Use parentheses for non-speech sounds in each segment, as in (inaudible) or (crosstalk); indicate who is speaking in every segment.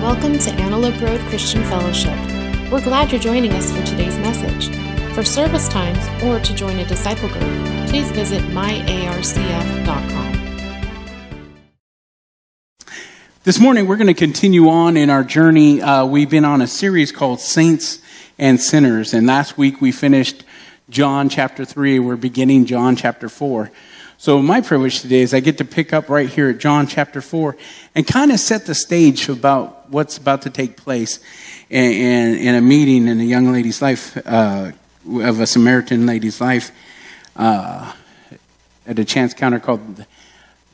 Speaker 1: Welcome to Antelope Road Christian Fellowship. We're glad you're joining us for today's message. For service times or to join a disciple group, please visit myarcf.com.
Speaker 2: This morning, we're going to continue on in our journey. Uh, we've been on a series called Saints and Sinners, and last week we finished John chapter 3. We're beginning John chapter 4. So, my privilege today is I get to pick up right here at John chapter 4 and kind of set the stage about what's about to take place in, in, in a meeting in a young lady's life, uh, of a Samaritan lady's life, uh, at a chance counter called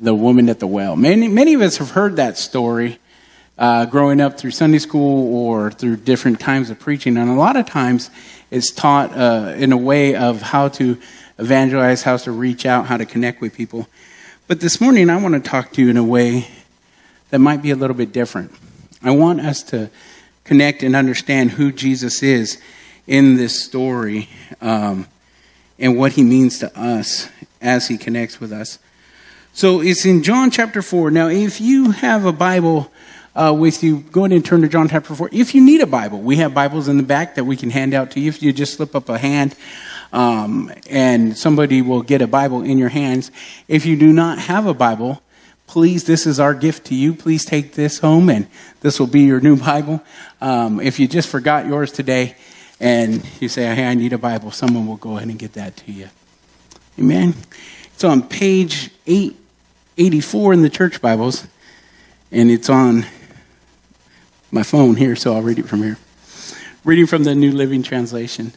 Speaker 2: The Woman at the Well. Many, many of us have heard that story. Uh, growing up through Sunday school or through different times of preaching, and a lot of times it's taught uh, in a way of how to evangelize, how to reach out, how to connect with people. But this morning, I want to talk to you in a way that might be a little bit different. I want us to connect and understand who Jesus is in this story um, and what he means to us as he connects with us. So it's in John chapter 4. Now, if you have a Bible uh, with you, go ahead and turn to John chapter 4. If you need a Bible, we have Bibles in the back that we can hand out to you. If you just slip up a hand, um, and somebody will get a Bible in your hands. If you do not have a Bible, please, this is our gift to you. Please take this home, and this will be your new (laughs) Bible. Um, if you just forgot yours today and you say, hey, I need a Bible, someone will go ahead and get that to you. Amen. It's on page 884 in the church Bibles, and it's on my phone here, so I'll read it from here. Reading from the New Living Translation.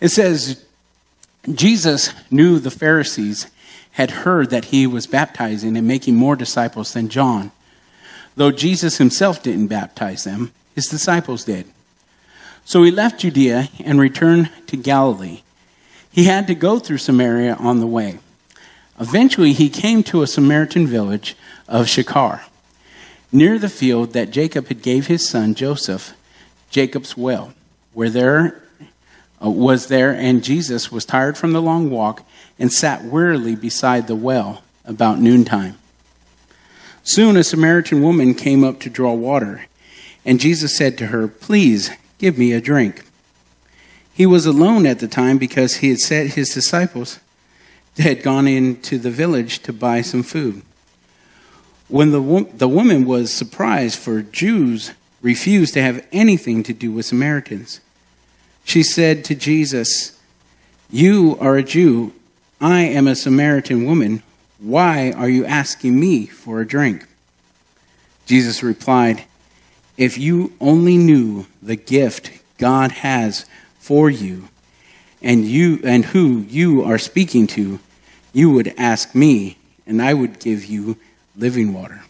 Speaker 2: It says, Jesus knew the Pharisees had heard that he was baptizing and making more disciples than John. Though Jesus himself didn't baptize them, his disciples did. So he left Judea and returned to Galilee. He had to go through Samaria on the way. Eventually, he came to a Samaritan village of Sychar, near the field that Jacob had gave his son Joseph, Jacob's well, where there Uh, was there, and Jesus was tired from the long walk and sat wearily beside the well about noontime. Soon a Samaritan woman came up to draw water, and Jesus said to her, Please give me a drink. He was alone at the time because he had said his disciples had gone into the village to buy some food. When the, the woman was surprised, for Jews refused to have anything to do with Samaritans. She said to Jesus, You are a Jew, I am a Samaritan woman. Why are you asking me for a drink? Jesus replied, If you only knew the gift God has for you and you and who you are speaking to, you would ask me, and I would give you living water.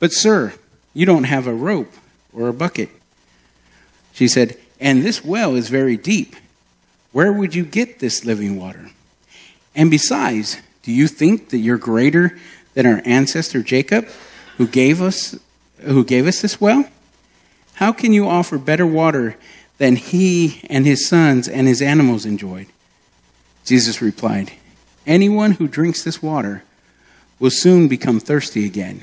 Speaker 2: But sir, you don't have a rope or a bucket. She said, and this well is very deep. Where would you get this living water? And besides, do you think that you're greater than our ancestor Jacob, who gave us who gave us this well? How can you offer better water than he and his sons and his animals enjoyed? Jesus replied, Anyone who drinks this water will soon become thirsty again.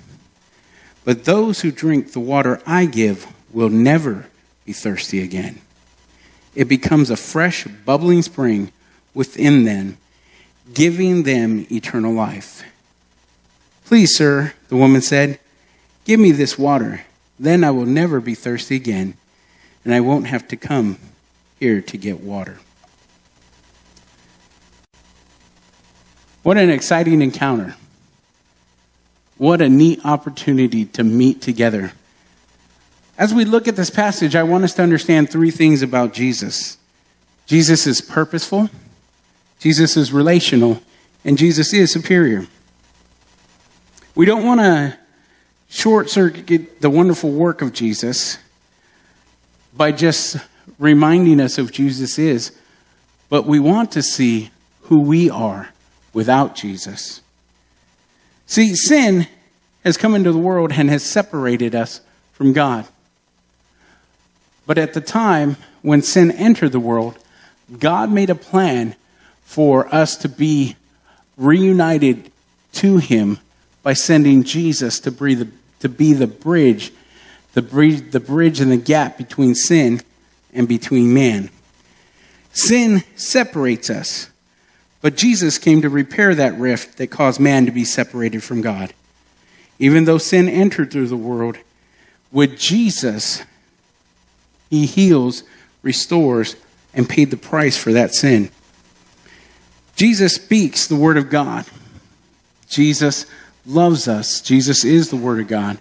Speaker 2: But those who drink the water I give will never be thirsty again. It becomes a fresh, bubbling spring within them, giving them eternal life. Please, sir, the woman said, give me this water. Then I will never be thirsty again, and I won't have to come here to get water. What an exciting encounter. What a neat opportunity to meet together as we look at this passage, I want us to understand three things about Jesus Jesus is purposeful, Jesus is relational, and Jesus is superior. We don't want to short circuit the wonderful work of Jesus by just reminding us of Jesus is, but we want to see who we are without Jesus. See, sin has come into the world and has separated us from God. But at the time when sin entered the world, God made a plan for us to be reunited to Him by sending Jesus to be the, to be the bridge the bridge, the bridge and the gap between sin and between man. Sin separates us, but Jesus came to repair that rift that caused man to be separated from God. Even though sin entered through the world, with Jesus, he heals, restores, and paid the price for that sin. Jesus speaks the Word of God. Jesus loves us. Jesus is the Word of God.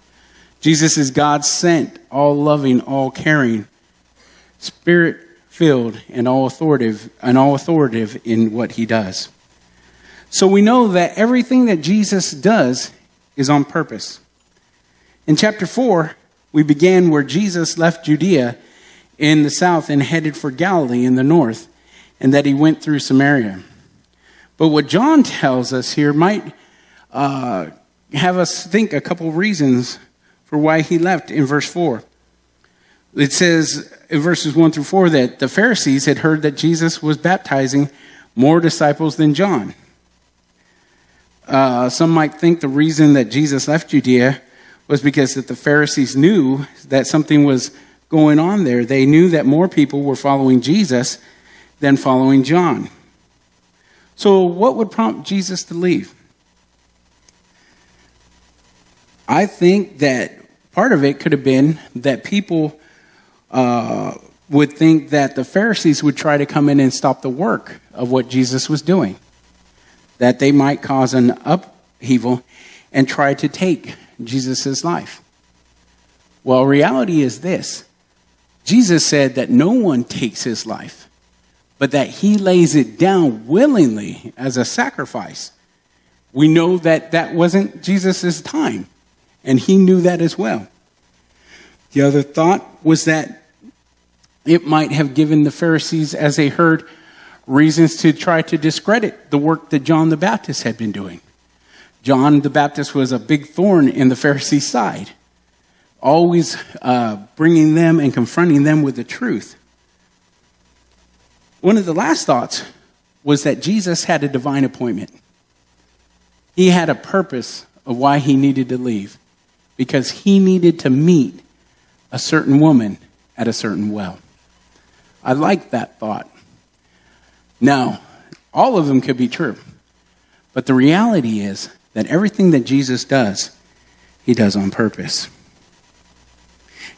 Speaker 2: Jesus is God sent, all loving, all caring, spirit filled, and all authoritative, and all authoritative in what he does. So we know that everything that Jesus does is on purpose. In chapter 4, we began where Jesus left Judea in the south and headed for Galilee in the north, and that he went through Samaria. But what John tells us here might uh, have us think a couple reasons for why he left in verse 4. It says in verses 1 through 4 that the Pharisees had heard that Jesus was baptizing more disciples than John. Uh, some might think the reason that Jesus left Judea was because that the Pharisees knew that something was going on there. They knew that more people were following Jesus than following John. So, what would prompt Jesus to leave? I think that part of it could have been that people uh, would think that the Pharisees would try to come in and stop the work of what Jesus was doing, that they might cause an upheaval and try to take Jesus' life. Well, reality is this Jesus said that no one takes his life, but that he lays it down willingly as a sacrifice. We know that that wasn't Jesus' time, and he knew that as well. The other thought was that it might have given the Pharisees, as they heard, reasons to try to discredit the work that John the Baptist had been doing. John the Baptist was a big thorn in the Pharisee side, always uh, bringing them and confronting them with the truth. One of the last thoughts was that Jesus had a divine appointment. He had a purpose of why he needed to leave, because he needed to meet a certain woman at a certain well. I like that thought. Now, all of them could be true, but the reality is that everything that Jesus does, he does on purpose.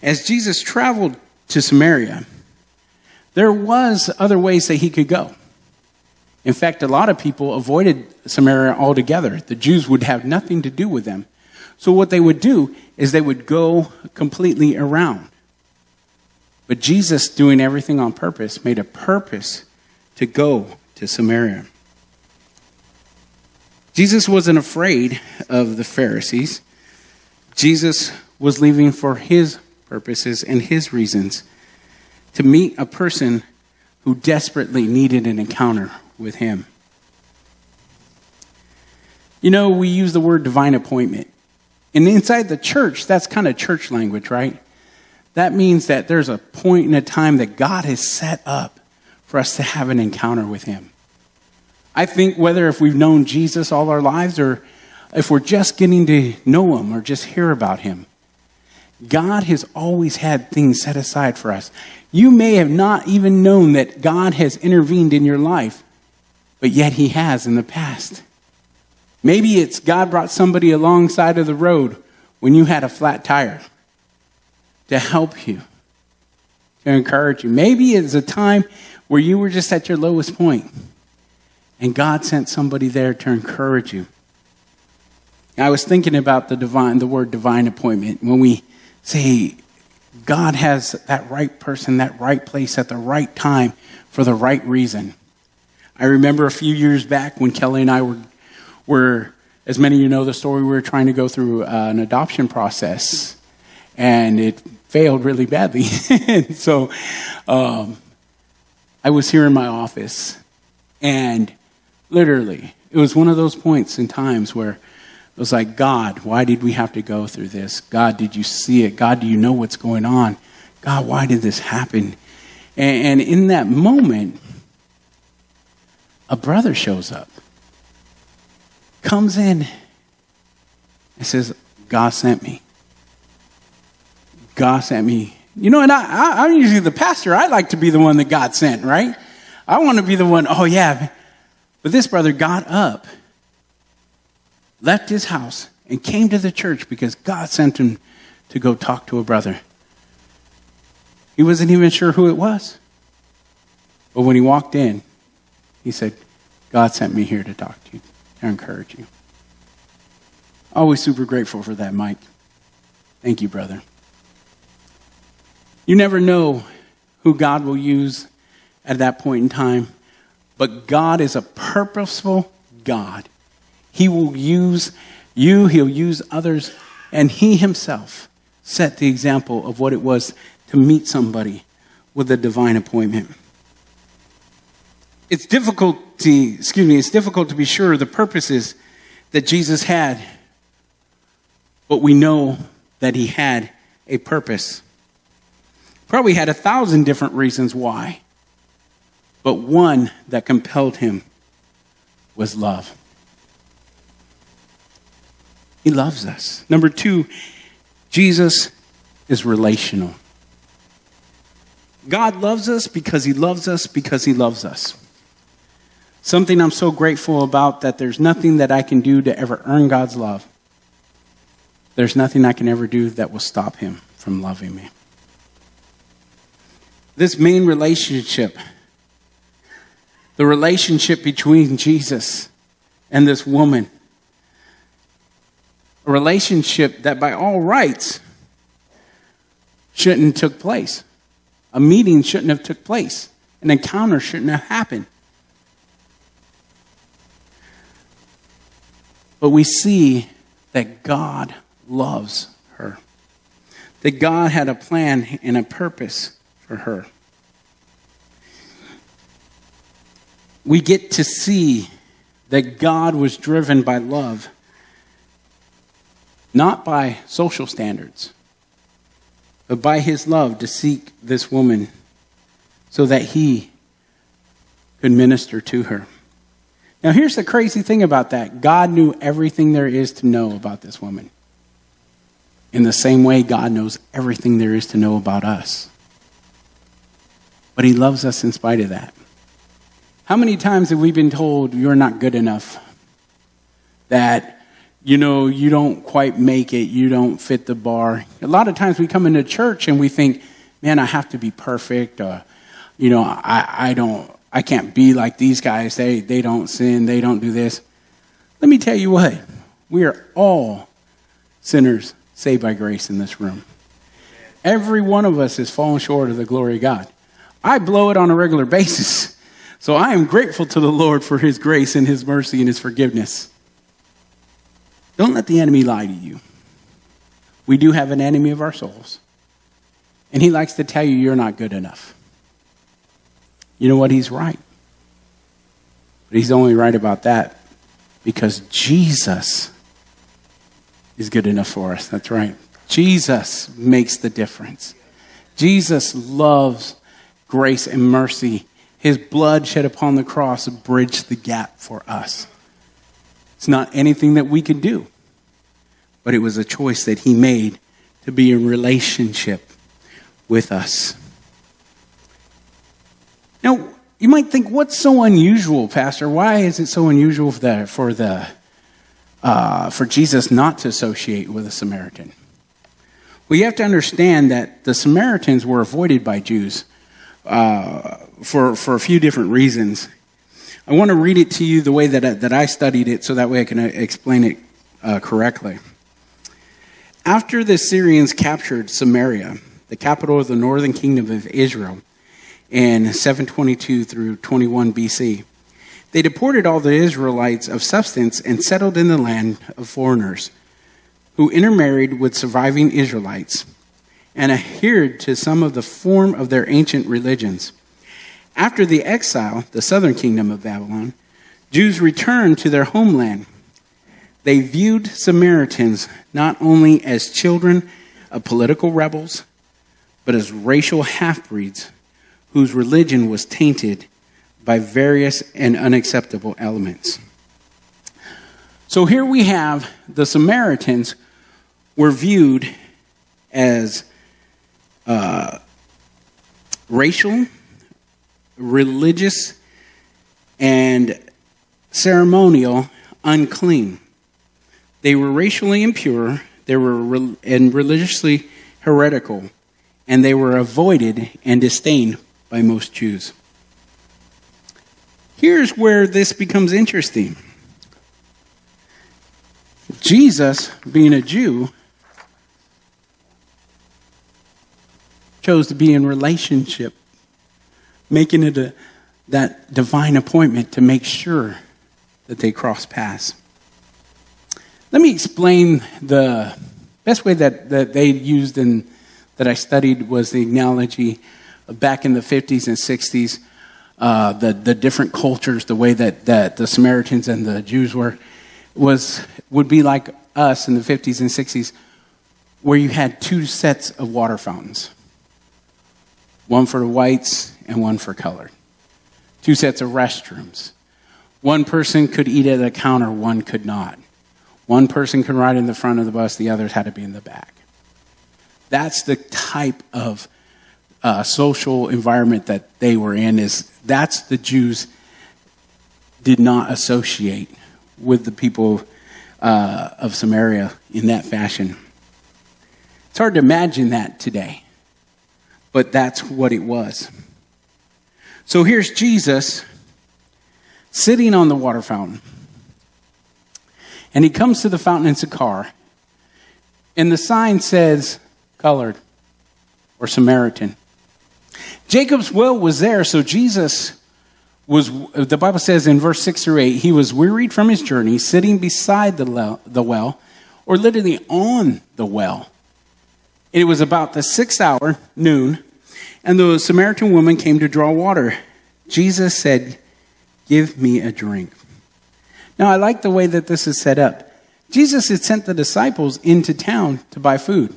Speaker 2: As Jesus traveled to Samaria, there was other ways that he could go. In fact, a lot of people avoided Samaria altogether. The Jews would have nothing to do with them. So what they would do is they would go completely around. But Jesus, doing everything on purpose, made a purpose to go to Samaria. Jesus wasn't afraid of the Pharisees. Jesus was leaving for his purposes and his reasons to meet a person who desperately needed an encounter with him. You know, we use the word divine appointment. And inside the church, that's kind of church language, right? That means that there's a point in a time that God has set up for us to have an encounter with him. I think whether if we've known Jesus all our lives or if we're just getting to know him or just hear about him, God has always had things set aside for us. You may have not even known that God has intervened in your life, but yet he has in the past. Maybe it's God brought somebody alongside of the road when you had a flat tire to help you, to encourage you. Maybe it's a time where you were just at your lowest point and God sent somebody there to encourage you. I was thinking about the divine, the word divine appointment. When we say God has that right person, that right place at the right time for the right reason. I remember a few years back when Kelly and I were, were as many of you know the story, we were trying to go through uh, an adoption process, and it failed really badly. (laughs) and so um, I was here in my office, and Literally. It was one of those points in times where it was like, God, why did we have to go through this? God, did you see it? God, do you know what's going on? God, why did this happen? And, and in that moment, a brother shows up, comes in, and says, God sent me. God sent me. You know, and I, I, I'm usually the pastor. I like to be the one that God sent, right? I want to be the one, oh yeah. But this brother got up, left his house, and came to the church because God sent him to go talk to a brother. He wasn't even sure who it was. But when he walked in, he said, God sent me here to talk to you, to encourage you. Always super grateful for that, Mike. Thank you, brother. You never know who God will use at that point in time, but God is a purposeful God. He will use you, He'll use others, and He Himself set the example of what it was to meet somebody with a divine appointment. It's difficult to, excuse me, it's difficult to be sure of the purposes that Jesus had, but we know that he had a purpose. Probably had a thousand different reasons why, but one that compelled him was love. He loves us. Number two, Jesus is relational. God loves us because he loves us because he loves us. Something I'm so grateful about that there's nothing that I can do to ever earn God's love. There's nothing I can ever do that will stop him from loving me. This main relationship, the relationship between Jesus and this woman, a relationship that by all rights shouldn't have took place. A meeting shouldn't have took place. An encounter shouldn't have happened. But we see that God loves her. That God had a plan and a purpose for her. We get to see that God was driven by love, not by social standards but by his love to seek this woman so that he could minister to her. Now, here's the crazy thing about that God knew everything there is to know about this woman. In the same way, God knows everything there is to know about us. But he loves us in spite of that. How many times have we been told you're not good enough? That you know, you don't quite make it, you don't fit the bar. A lot of times we come into church and we think, man, I have to be perfect. Uh, you know, I, I don't, I can't be like these guys. They, they don't sin, they don't do this. Let me tell you what, we are all sinners saved by grace in this room. Every one of us has fallen short of the glory of God. I blow it on a regular (laughs) basis. So I am grateful to the Lord for his grace and his mercy and his forgiveness. Don't let the enemy lie to you. We do have an enemy of our souls. And he likes to tell you you're not good enough. You know what? He's right. But he's only right about that because Jesus is good enough for us. That's right. Jesus makes the difference. Jesus loves grace and mercy. His blood shed upon the cross bridged the gap for us. It's not anything that we could do, but it was a choice that He made to be in relationship with us. Now, you might think, what's so unusual, Pastor? Why is it so unusual for the, for, the, uh, for Jesus not to associate with a Samaritan? Well, you have to understand that the Samaritans were avoided by Jews uh, for, for a few different reasons. I want to read it to you the way that I, that I studied it so that way I can uh, explain it uh, correctly. After the Assyrians captured Samaria, the capital of the northern kingdom of Israel, in 722 through 21 BC, they deported all the Israelites of substance and settled in the land of foreigners who intermarried with surviving Israelites and adhered to some of the form of their ancient religions. After the exile, the southern kingdom of Babylon, Jews returned to their homeland. They viewed Samaritans not only as children of political rebels, but as racial half breeds whose religion was tainted by various and unacceptable elements. So here we have the Samaritans were viewed as uh, racial, religious, and ceremonial unclean. They were racially impure, they were re- and religiously heretical, and they were avoided and disdained by most Jews. Here's where this becomes interesting. Jesus, being a Jew, chose to be in relationship, making it a, that divine appointment to make sure that they cross paths. Let me explain the best way that, that they used and that I studied was the analogy back in the 50s and 60s, uh, the, the different cultures, the way that, that the Samaritans and the Jews were, was, would be like us in the 50s and 60s, where you had two sets of water fountains one for the whites and one for colored. Two sets of restrooms. One person could eat at a counter, one could not. One person could ride in the front of the bus, the others had to be in the back. That's the type of uh, social environment that they were in. Is that's the Jews did not associate with the people uh, of Samaria in that fashion. It's hard to imagine that today, but that's what it was. So here's Jesus sitting on the water fountain. And he comes to the fountain in Sychar. And the sign says, colored or Samaritan. Jacob's well was there, so Jesus was, the Bible says in verse 6 through 8, he was wearied from his journey, sitting beside the, the well, or literally on the well. It was about the sixth hour, noon, and the Samaritan woman came to draw water. Jesus said, Give me a drink. Now, I like the way that this is set up. Jesus had sent the disciples into town to buy food.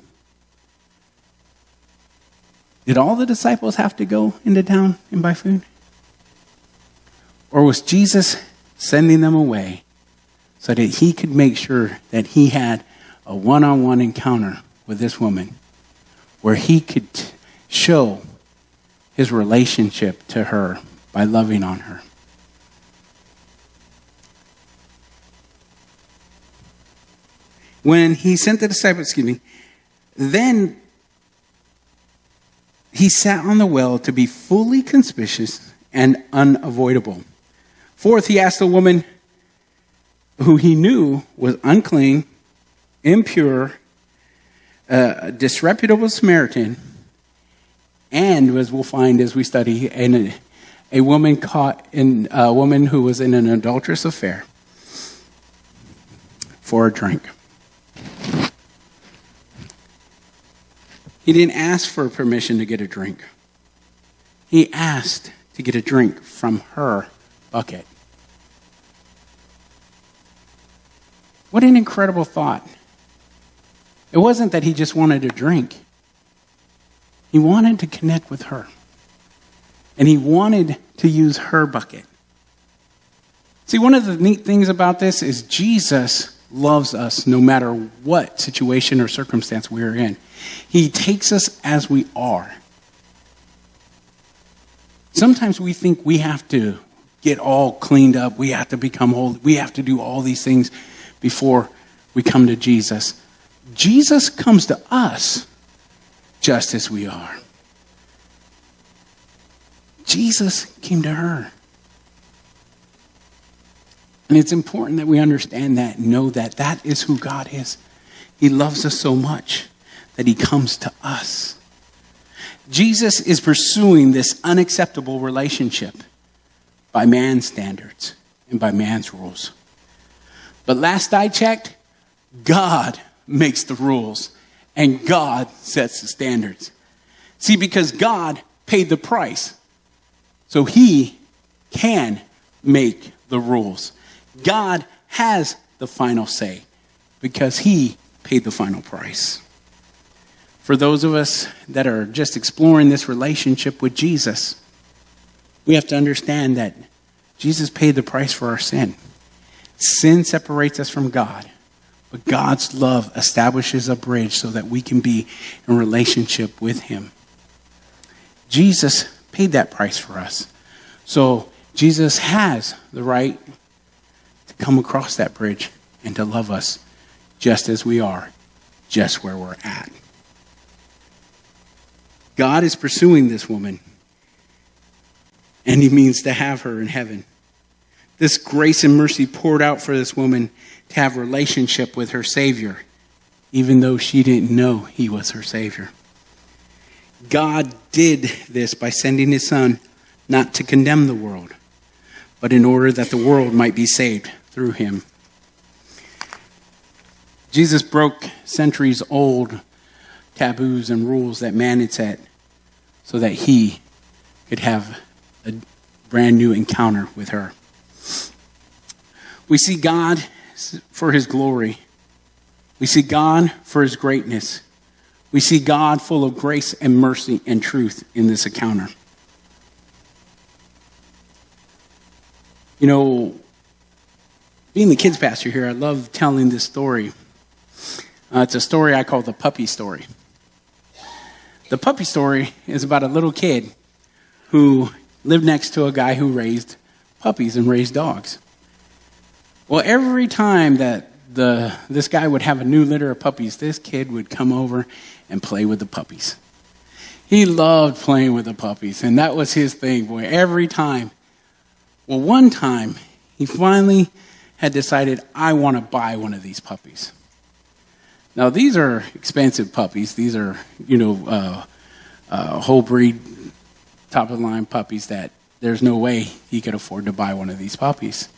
Speaker 2: Did all the disciples have to go into town and buy food? Or was Jesus sending them away so that he could make sure that he had a one on one encounter with this woman where he could show his relationship to her by loving on her? When he sent the disciples, excuse me, then he sat on the well to be fully conspicuous and unavoidable. Fourth, he asked the woman who he knew was unclean, impure, a disreputable Samaritan, and as we'll find as we study, a, a woman caught in a woman who was in an adulterous affair for a drink. He didn't ask for permission to get a drink. He asked to get a drink from her bucket. What an incredible thought. It wasn't that he just wanted a drink, he wanted to connect with her. And he wanted to use her bucket. See, one of the neat things about this is Jesus loves us no matter what situation or circumstance we're in. He takes us as we are. Sometimes we think we have to get all cleaned up, we have to become holy, we have to do all these things before we come to Jesus. Jesus comes to us just as we are. Jesus came to her. And it's important that we understand that know that that is who God is. He loves us so much that he comes to us. Jesus is pursuing this unacceptable relationship by man's standards and by man's rules. But last I checked, God makes the rules and God sets the standards. See, because God paid the price, so he can make the rules. God has the final say because he paid the final price. For those of us that are just exploring this relationship with Jesus, we have to understand that Jesus paid the price for our sin. Sin separates us from God, but God's love establishes a bridge so that we can be in relationship with Him. Jesus paid that price for us. So Jesus has the right to come across that bridge and to love us just as we are, just where we're at. God is pursuing this woman, and he means to have her in heaven. This grace and mercy poured out for this woman to have relationship with her Savior, even though she didn't know he was her Savior. God did this by sending his Son not to condemn the world, but in order that the world might be saved through him. Jesus broke centuries old taboos and rules that man had set so that he could have a brand new encounter with her. We see God for his glory. We see God for his greatness. We see God full of grace and mercy and truth in this encounter. You know, being the kids pastor here, I love telling this story. Uh, it's a story I call the puppy story. The puppy story is about a little kid who lived next to a guy who raised puppies and raised dogs. Well, every time that the, this guy would have a new litter of puppies, this kid would come over and play with the puppies. He loved playing with the puppies, and that was his thing, boy, every time. Well, one time, he finally had decided, I want to buy one of these puppies. Now, these are expensive puppies. These are, you know, uh, uh, whole breed, top of the line puppies that there's no way he could afford to buy one of these puppies.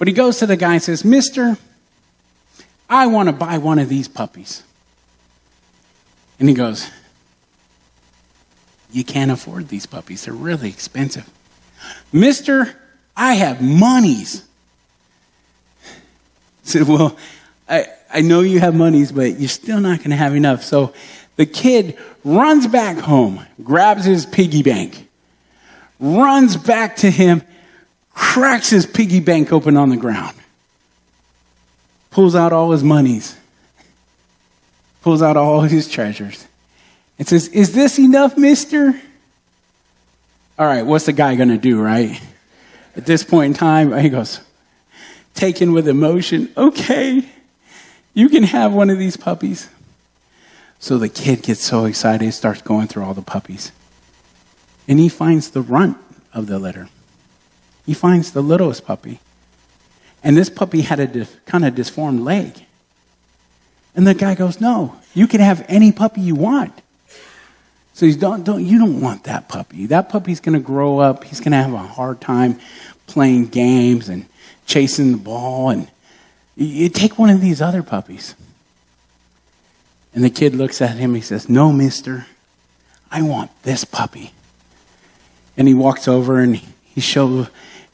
Speaker 2: But he goes to the guy and says, Mister, I want to buy one of these puppies. And he goes, You can't afford these puppies. They're really expensive. Mister, I have monies. I said, Well, I, I know you have monies, but you're still not going to have enough. So the kid runs back home, grabs his piggy bank, runs back to him, cracks his piggy bank open on the ground, pulls out all his monies, pulls out all his treasures, and says, Is this enough, mister? All right, what's the guy going to do, right? At this point in time, he goes, taken with emotion, okay, you can have one of these puppies. So the kid gets so excited, he starts going through all the puppies. And he finds the runt of the litter he finds the littlest puppy. And this puppy had a dif- kind of disformed leg. And the guy goes, No, you can have any puppy you want. So he's don't, don't you don't want that puppy. That puppy's gonna grow up, he's gonna have a hard time playing games and chasing the ball and you take one of these other puppies. And the kid looks at him, he says, No, mister, I want this puppy. And he walks over and he shows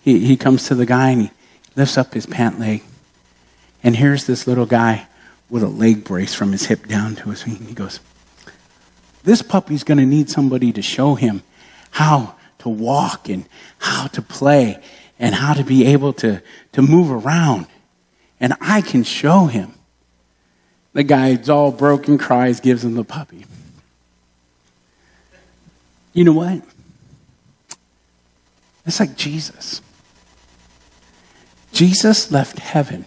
Speaker 2: he, he comes to the guy and he lifts up his pant leg. And here's this little guy with a leg brace from his hip down to his feet. And he goes, This puppy's going to need somebody to show him how to walk and how to play and how to be able to, to move around. And I can show him. The guy's all broken, cries, gives him the puppy. You know what? It's like Jesus. Jesus left heaven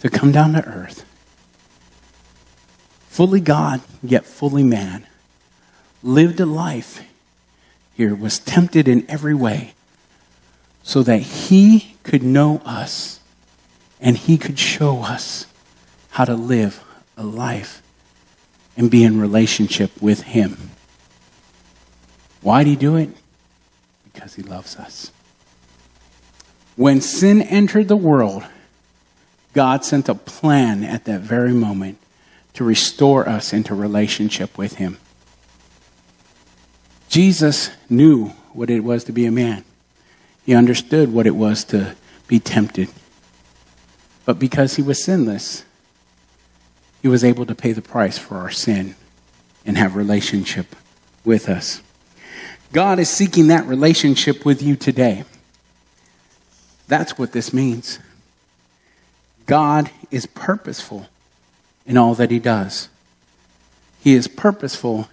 Speaker 2: to come down to earth, fully God, yet fully man, lived a life here, was tempted in every way, so that he could know us and he could show us how to live a life and be in relationship with him. Why did he do it? Because he loves us. When sin entered the world, God sent a plan at that very moment to restore us into relationship with Him. Jesus knew what it was to be a man, He understood what it was to be tempted. But because He was sinless, He was able to pay the price for our sin and have relationship with us. God is seeking that relationship with you today. That's what this means. God is purposeful in all that he does. He is purposeful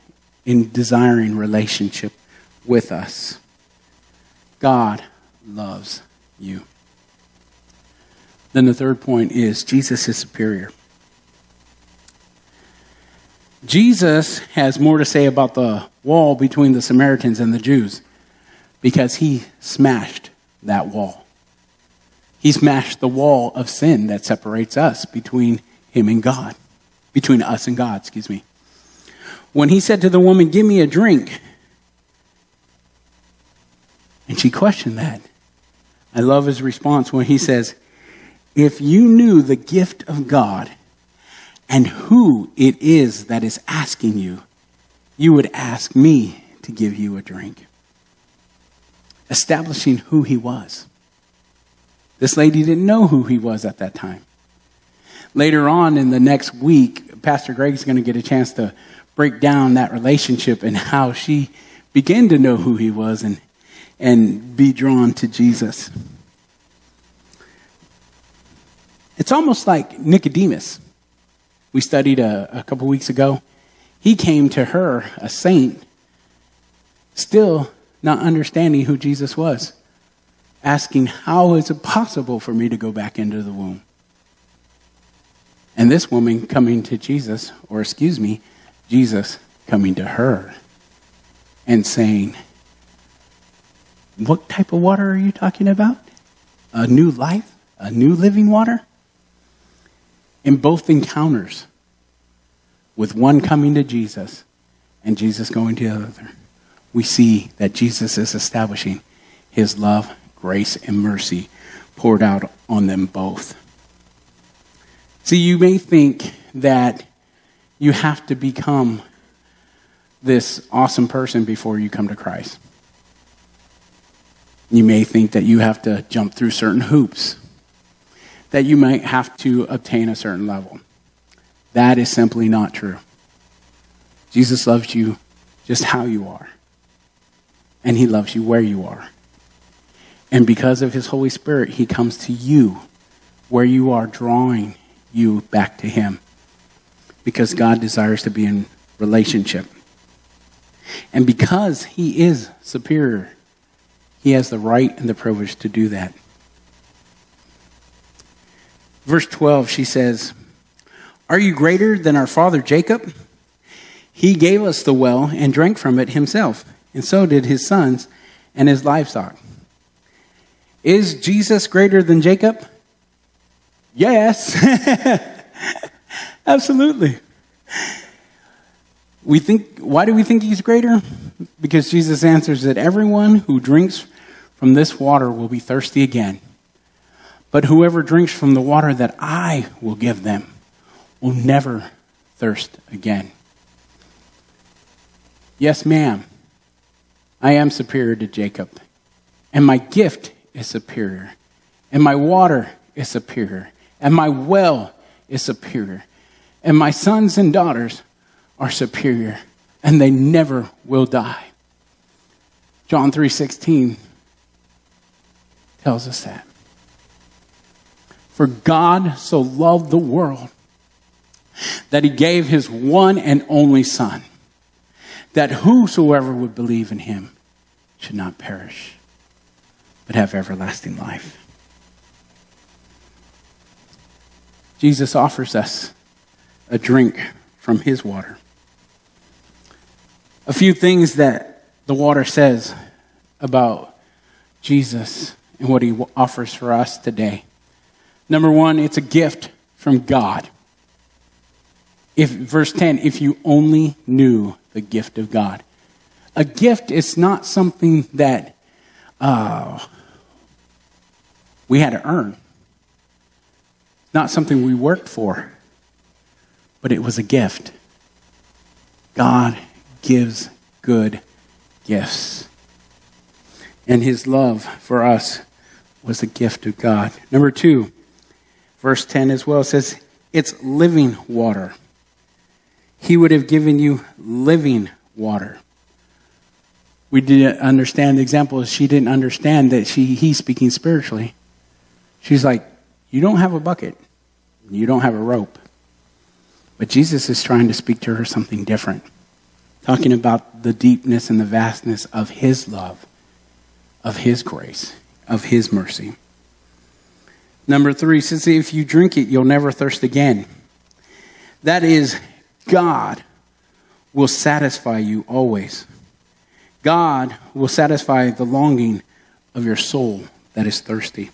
Speaker 2: in desiring relationship with us. God loves you. Then the third point is Jesus is superior. Jesus has more to say about the wall between the Samaritans and the Jews because he smashed that wall. He smashed the wall of sin that separates us between him and God, between us and God, excuse me. When he said to the woman, Give me a drink, and she questioned that. I love his response when he says, If you knew the gift of God and who it is that is asking you, you would ask me to give you a drink. Establishing who he was. This lady didn't know who he was at that time. Later on in the next week, Pastor Greg's going to get a chance to break down that relationship and how she began to know who he was and, and be drawn to Jesus. It's almost like Nicodemus. We studied a, a couple weeks ago. He came to her, a saint, still not understanding who Jesus was asking, How is it possible for me to go back into the womb? And this woman coming to Jesus, or excuse me, Jesus coming to her and saying, What type of water are you talking about? A new life? A new living water? In both encounters, with one coming to Jesus and Jesus going to the other, we see that Jesus is establishing his love grace and mercy poured out on them both. See, you may think that you have to become this awesome person before you come to Christ. You may think that you have to jump through certain hoops, that you might have to obtain a certain level. That is simply not true. Jesus loves you just how you are, and he loves you where you are. And because of his Holy Spirit, he comes to you where you are, drawing you back to him. Because God desires to be in relationship. And because he is superior, he has the right and the privilege to do that. Verse 12, she says, Are you greater than our father Jacob? He gave us the well and drank from it himself, and so did his sons and his livestock. Is Jesus greater than Jacob? Yes. (laughs) Absolutely. We think why do we think he's greater? Because Jesus answers that everyone who drinks from this water will be thirsty again. But whoever drinks from the water that I will give them will never thirst again. Yes, ma'am. I am superior to Jacob. And my gift is superior, and my water is superior, and my well is superior, and my sons and daughters are superior, and they never will die. John 3:16 tells us that. For God so loved the world that he gave his one and only son that whosoever would believe in him should not perish but have everlasting life. Jesus offers us a drink from his water. A few things that the water says about Jesus and what he offers for us today. Number one, it's a gift from God. If verse 10, if you only knew the gift of God. A gift is not something that uh, we had to earn. Not something we worked for, but it was a gift. God gives good gifts. And his love for us was a gift of God. Number two, verse 10 as well says, it's living water. He would have given you living water. We didn't understand the example. She didn't understand that she, he's speaking spiritually. She's like, You don't have a bucket, you don't have a rope. But Jesus is trying to speak to her something different. talking about the deepness and the vastness of His love, of His grace, of His mercy. Number three says, if you drink it, you'll never thirst again. That is, God will satisfy you always. God will satisfy the longing of your soul that is thirsty.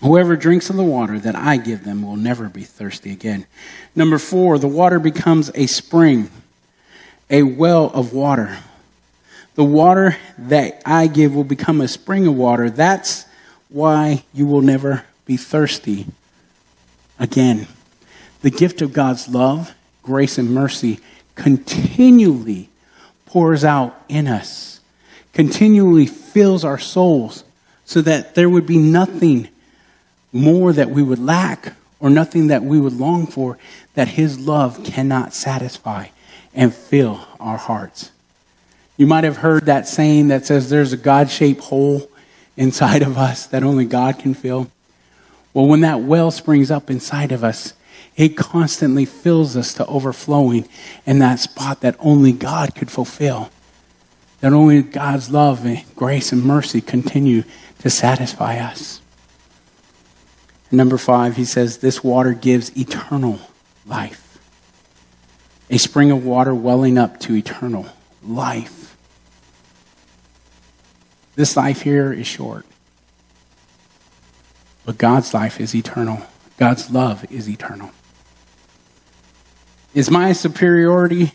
Speaker 2: Whoever drinks of the water that I give them will never be thirsty again. Number four, the water becomes a spring, a well of water. The water that I give will become a spring of water. That's why you will never be thirsty again. The gift of God's love, grace, and mercy continually pours out in us, continually fills our souls so that there would be nothing more that we would lack or nothing that we would long for that His love cannot satisfy and fill our hearts. You might have heard that saying that says there's a God shaped hole inside of us that only God can fill. Well, when that well springs up inside of us, it constantly fills us to overflowing in that spot that only God could fulfill. That only God's love and grace and mercy continue to satisfy us. And number five, he says, This water gives eternal life. A spring of water welling up to eternal life. This life here is short. But God's life is eternal. God's love is eternal. Is my superiority,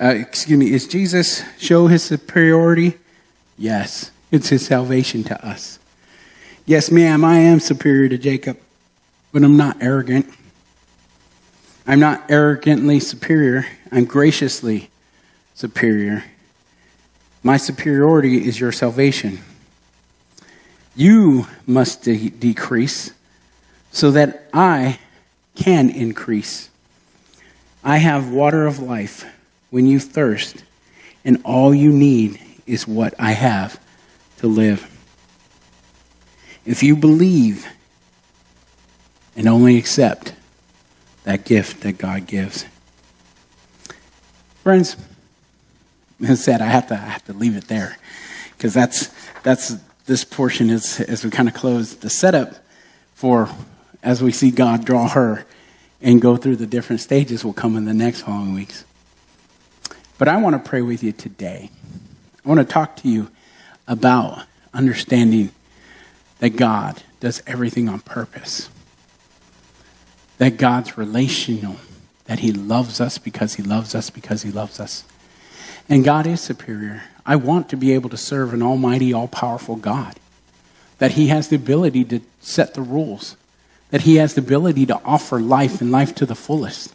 Speaker 2: uh, excuse me, is Jesus show his superiority? Yes. It's his salvation to us. Yes, ma'am, I am superior to Jacob, but I'm not arrogant. I'm not arrogantly superior. I'm graciously superior. My superiority is your salvation. You must de- decrease so that I can increase. I have water of life when you thirst, and all you need is what I have to live. If you believe and only accept that gift that God gives. Friends, as said, I have to, I have to leave it there because that's, that's this portion is, as we kind of close the setup for as we see God draw her and go through the different stages will come in the next following weeks. But I want to pray with you today. I want to talk to you about understanding that God does everything on purpose. That God's relational, that He loves us because He loves us because He loves us. And God is superior. I want to be able to serve an almighty, all powerful God. That He has the ability to set the rules. That He has the ability to offer life and life to the fullest.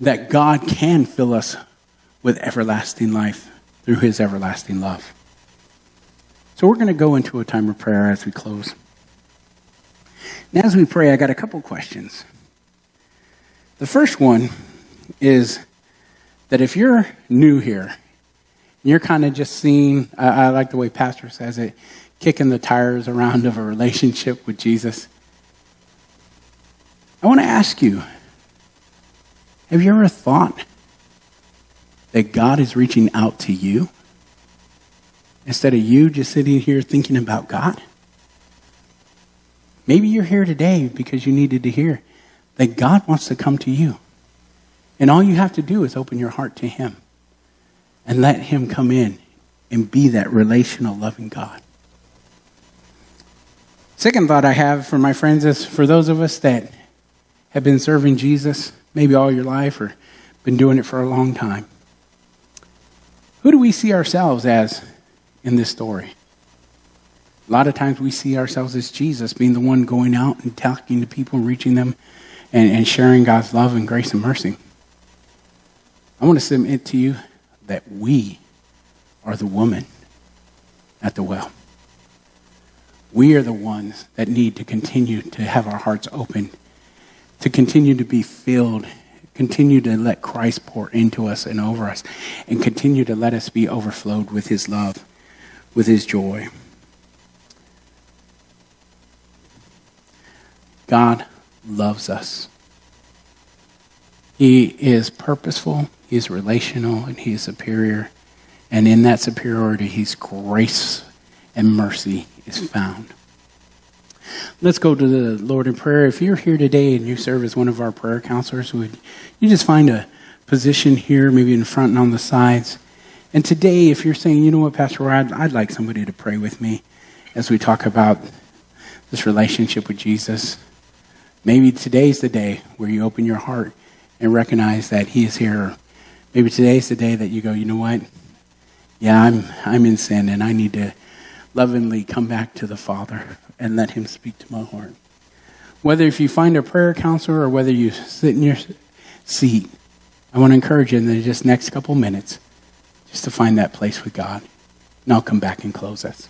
Speaker 2: That God can fill us with everlasting life through His everlasting love. So we're going to go into a time of prayer as we close. And as we pray, I got a couple questions. The first one is that if you're new here, you're kind of just seeing, I, I like the way Pastor says it, kicking the tires around of a relationship with Jesus. I want to ask you have you ever thought that God is reaching out to you instead of you just sitting here thinking about God? Maybe you're here today because you needed to hear that God wants to come to you. And all you have to do is open your heart to Him and let Him come in and be that relational, loving God. Second thought I have for my friends is for those of us that have been serving Jesus maybe all your life or been doing it for a long time. Who do we see ourselves as in this story? A lot of times we see ourselves as Jesus being the one going out and talking to people, reaching them, and, and sharing God's love and grace and mercy. I want to submit to you that we are the woman at the well. We are the ones that need to continue to have our hearts open, to continue to be filled, continue to let Christ pour into us and over us, and continue to let us be overflowed with his love, with his joy. God loves us. He is purposeful, He is relational, and He is superior. And in that superiority, His grace and mercy is found. Let's go to the Lord in prayer. If you're here today and you serve as one of our prayer counselors, would you just find a position here, maybe in front and on the sides? And today, if you're saying, you know what, Pastor Roy, I'd, I'd like somebody to pray with me as we talk about this relationship with Jesus, maybe today's the day where you open your heart and recognize that He is here. Maybe today's the day that you go, you know what? Yeah, I'm, I'm in sin and I need to lovingly come back to the Father and let Him speak to my heart. Whether if you find a prayer counselor or whether you sit in your seat, I want to encourage you in the just next couple minutes just to find that place with God. And I'll come back and close us.